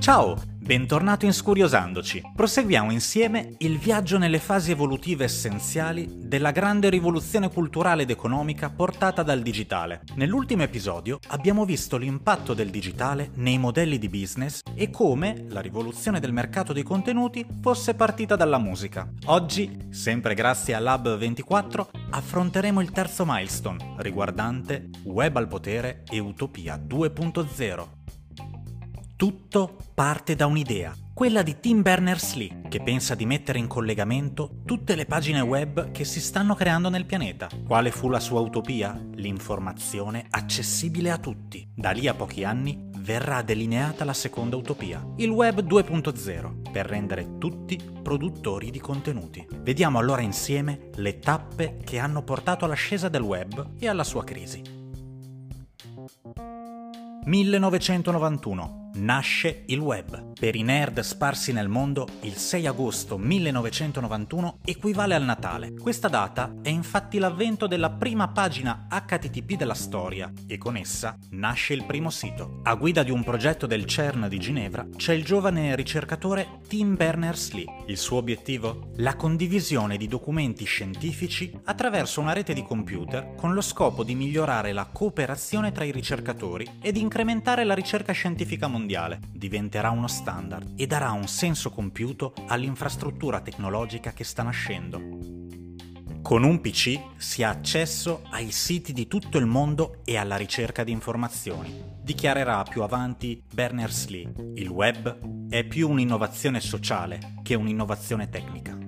Ciao, bentornato in Scuriosandoci. Proseguiamo insieme il viaggio nelle fasi evolutive essenziali della grande rivoluzione culturale ed economica portata dal digitale. Nell'ultimo episodio abbiamo visto l'impatto del digitale nei modelli di business e come la rivoluzione del mercato dei contenuti fosse partita dalla musica. Oggi, sempre grazie a Lab 24, affronteremo il terzo milestone riguardante Web al potere e Utopia 2.0. Tutto parte da un'idea, quella di Tim Berners-Lee, che pensa di mettere in collegamento tutte le pagine web che si stanno creando nel pianeta. Quale fu la sua utopia? L'informazione accessibile a tutti. Da lì a pochi anni verrà delineata la seconda utopia, il Web 2.0, per rendere tutti produttori di contenuti. Vediamo allora insieme le tappe che hanno portato all'ascesa del web e alla sua crisi. 1991 nasce il web. Per i nerd sparsi nel mondo, il 6 agosto 1991 equivale al Natale. Questa data è infatti l'avvento della prima pagina HTTP della storia e con essa nasce il primo sito. A guida di un progetto del CERN di Ginevra c'è il giovane ricercatore Tim Berners-Lee. Il suo obiettivo? La condivisione di documenti scientifici attraverso una rete di computer con lo scopo di migliorare la cooperazione tra i ricercatori ed incrementare la ricerca scientifica mondiale mondiale, diventerà uno standard e darà un senso compiuto all'infrastruttura tecnologica che sta nascendo. Con un PC si ha accesso ai siti di tutto il mondo e alla ricerca di informazioni. Dichiarerà più avanti Berners-Lee, il web è più un'innovazione sociale che un'innovazione tecnica.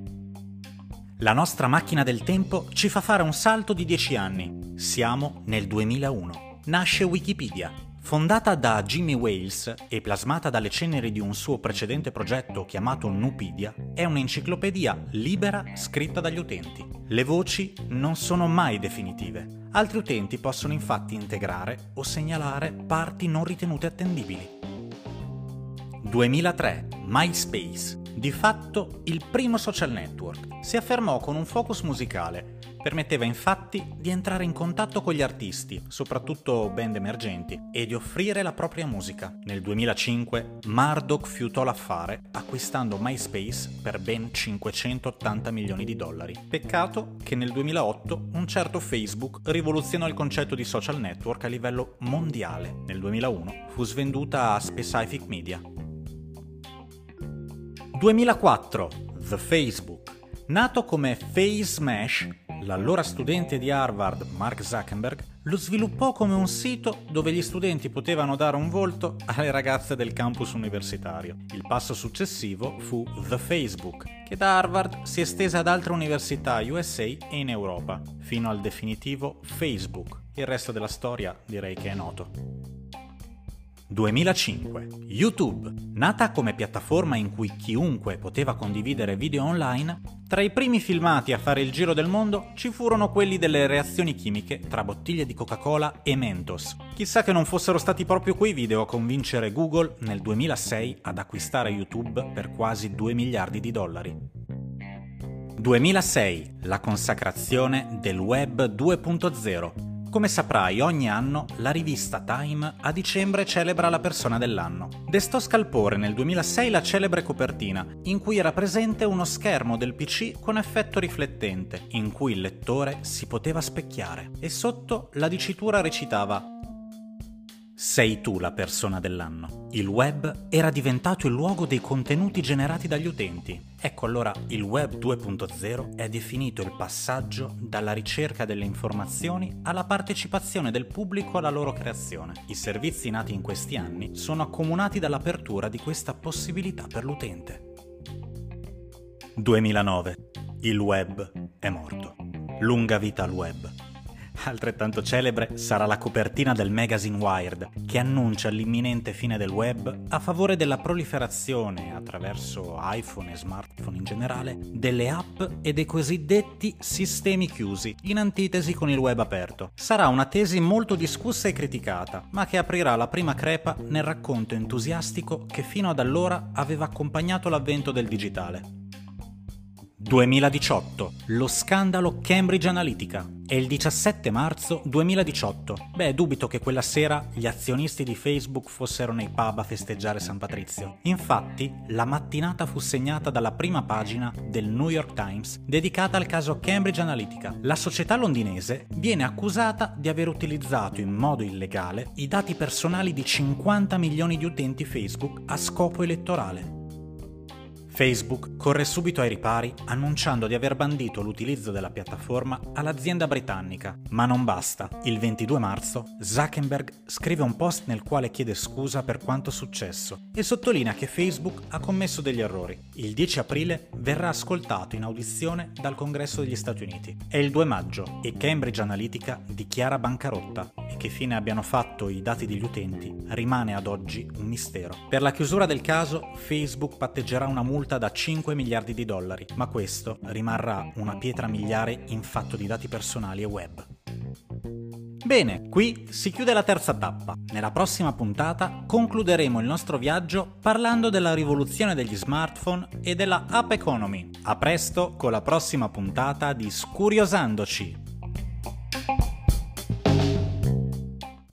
La nostra macchina del tempo ci fa fare un salto di 10 anni. Siamo nel 2001. Nasce Wikipedia, Fondata da Jimmy Wales e plasmata dalle ceneri di un suo precedente progetto chiamato Nupedia, è un'enciclopedia libera scritta dagli utenti. Le voci non sono mai definitive. Altri utenti possono infatti integrare o segnalare parti non ritenute attendibili. 2003 MySpace, di fatto il primo social network, si affermò con un focus musicale Permetteva infatti di entrare in contatto con gli artisti, soprattutto band emergenti, e di offrire la propria musica. Nel 2005 Murdoch fiutò l'affare acquistando MySpace per ben 580 milioni di dollari. Peccato che nel 2008 un certo Facebook rivoluzionò il concetto di social network a livello mondiale. Nel 2001 fu svenduta a Specific Media. 2004 The Facebook Nato come Face Smash, l'allora studente di Harvard Mark Zuckerberg lo sviluppò come un sito dove gli studenti potevano dare un volto alle ragazze del campus universitario. Il passo successivo fu The Facebook, che da Harvard si estese ad altre università USA e in Europa, fino al definitivo Facebook. Il resto della storia direi che è noto. 2005. YouTube. Nata come piattaforma in cui chiunque poteva condividere video online, tra i primi filmati a fare il giro del mondo ci furono quelli delle reazioni chimiche tra bottiglie di Coca-Cola e Mentos. Chissà che non fossero stati proprio quei video a convincere Google nel 2006 ad acquistare YouTube per quasi 2 miliardi di dollari. 2006. La consacrazione del Web 2.0 come saprai, ogni anno la rivista Time a dicembre celebra la persona dell'anno. Destò scalpore nel 2006 la celebre copertina, in cui era presente uno schermo del PC con effetto riflettente, in cui il lettore si poteva specchiare, e sotto la dicitura recitava sei tu la persona dell'anno. Il web era diventato il luogo dei contenuti generati dagli utenti. Ecco allora, il web 2.0 è definito il passaggio dalla ricerca delle informazioni alla partecipazione del pubblico alla loro creazione. I servizi nati in questi anni sono accomunati dall'apertura di questa possibilità per l'utente. 2009. Il web è morto. Lunga vita al web. Altrettanto celebre sarà la copertina del magazine Wired, che annuncia l'imminente fine del web a favore della proliferazione, attraverso iPhone e smartphone in generale, delle app e dei cosiddetti sistemi chiusi, in antitesi con il web aperto. Sarà una tesi molto discussa e criticata, ma che aprirà la prima crepa nel racconto entusiastico che fino ad allora aveva accompagnato l'avvento del digitale. 2018. Lo scandalo Cambridge Analytica. È il 17 marzo 2018. Beh, dubito che quella sera gli azionisti di Facebook fossero nei pub a festeggiare San Patrizio. Infatti, la mattinata fu segnata dalla prima pagina del New York Times dedicata al caso Cambridge Analytica. La società londinese viene accusata di aver utilizzato in modo illegale i dati personali di 50 milioni di utenti Facebook a scopo elettorale. Facebook corre subito ai ripari annunciando di aver bandito l'utilizzo della piattaforma all'azienda britannica, ma non basta. Il 22 marzo Zuckerberg scrive un post nel quale chiede scusa per quanto successo e sottolinea che Facebook ha commesso degli errori. Il 10 aprile verrà ascoltato in audizione dal Congresso degli Stati Uniti. È il 2 maggio e Cambridge Analytica dichiara bancarotta che fine abbiano fatto i dati degli utenti rimane ad oggi un mistero. Per la chiusura del caso Facebook patteggerà una multa da 5 miliardi di dollari, ma questo rimarrà una pietra miliare in fatto di dati personali e web. Bene, qui si chiude la terza tappa. Nella prossima puntata concluderemo il nostro viaggio parlando della rivoluzione degli smartphone e della app economy. A presto con la prossima puntata di Scuriosandoci!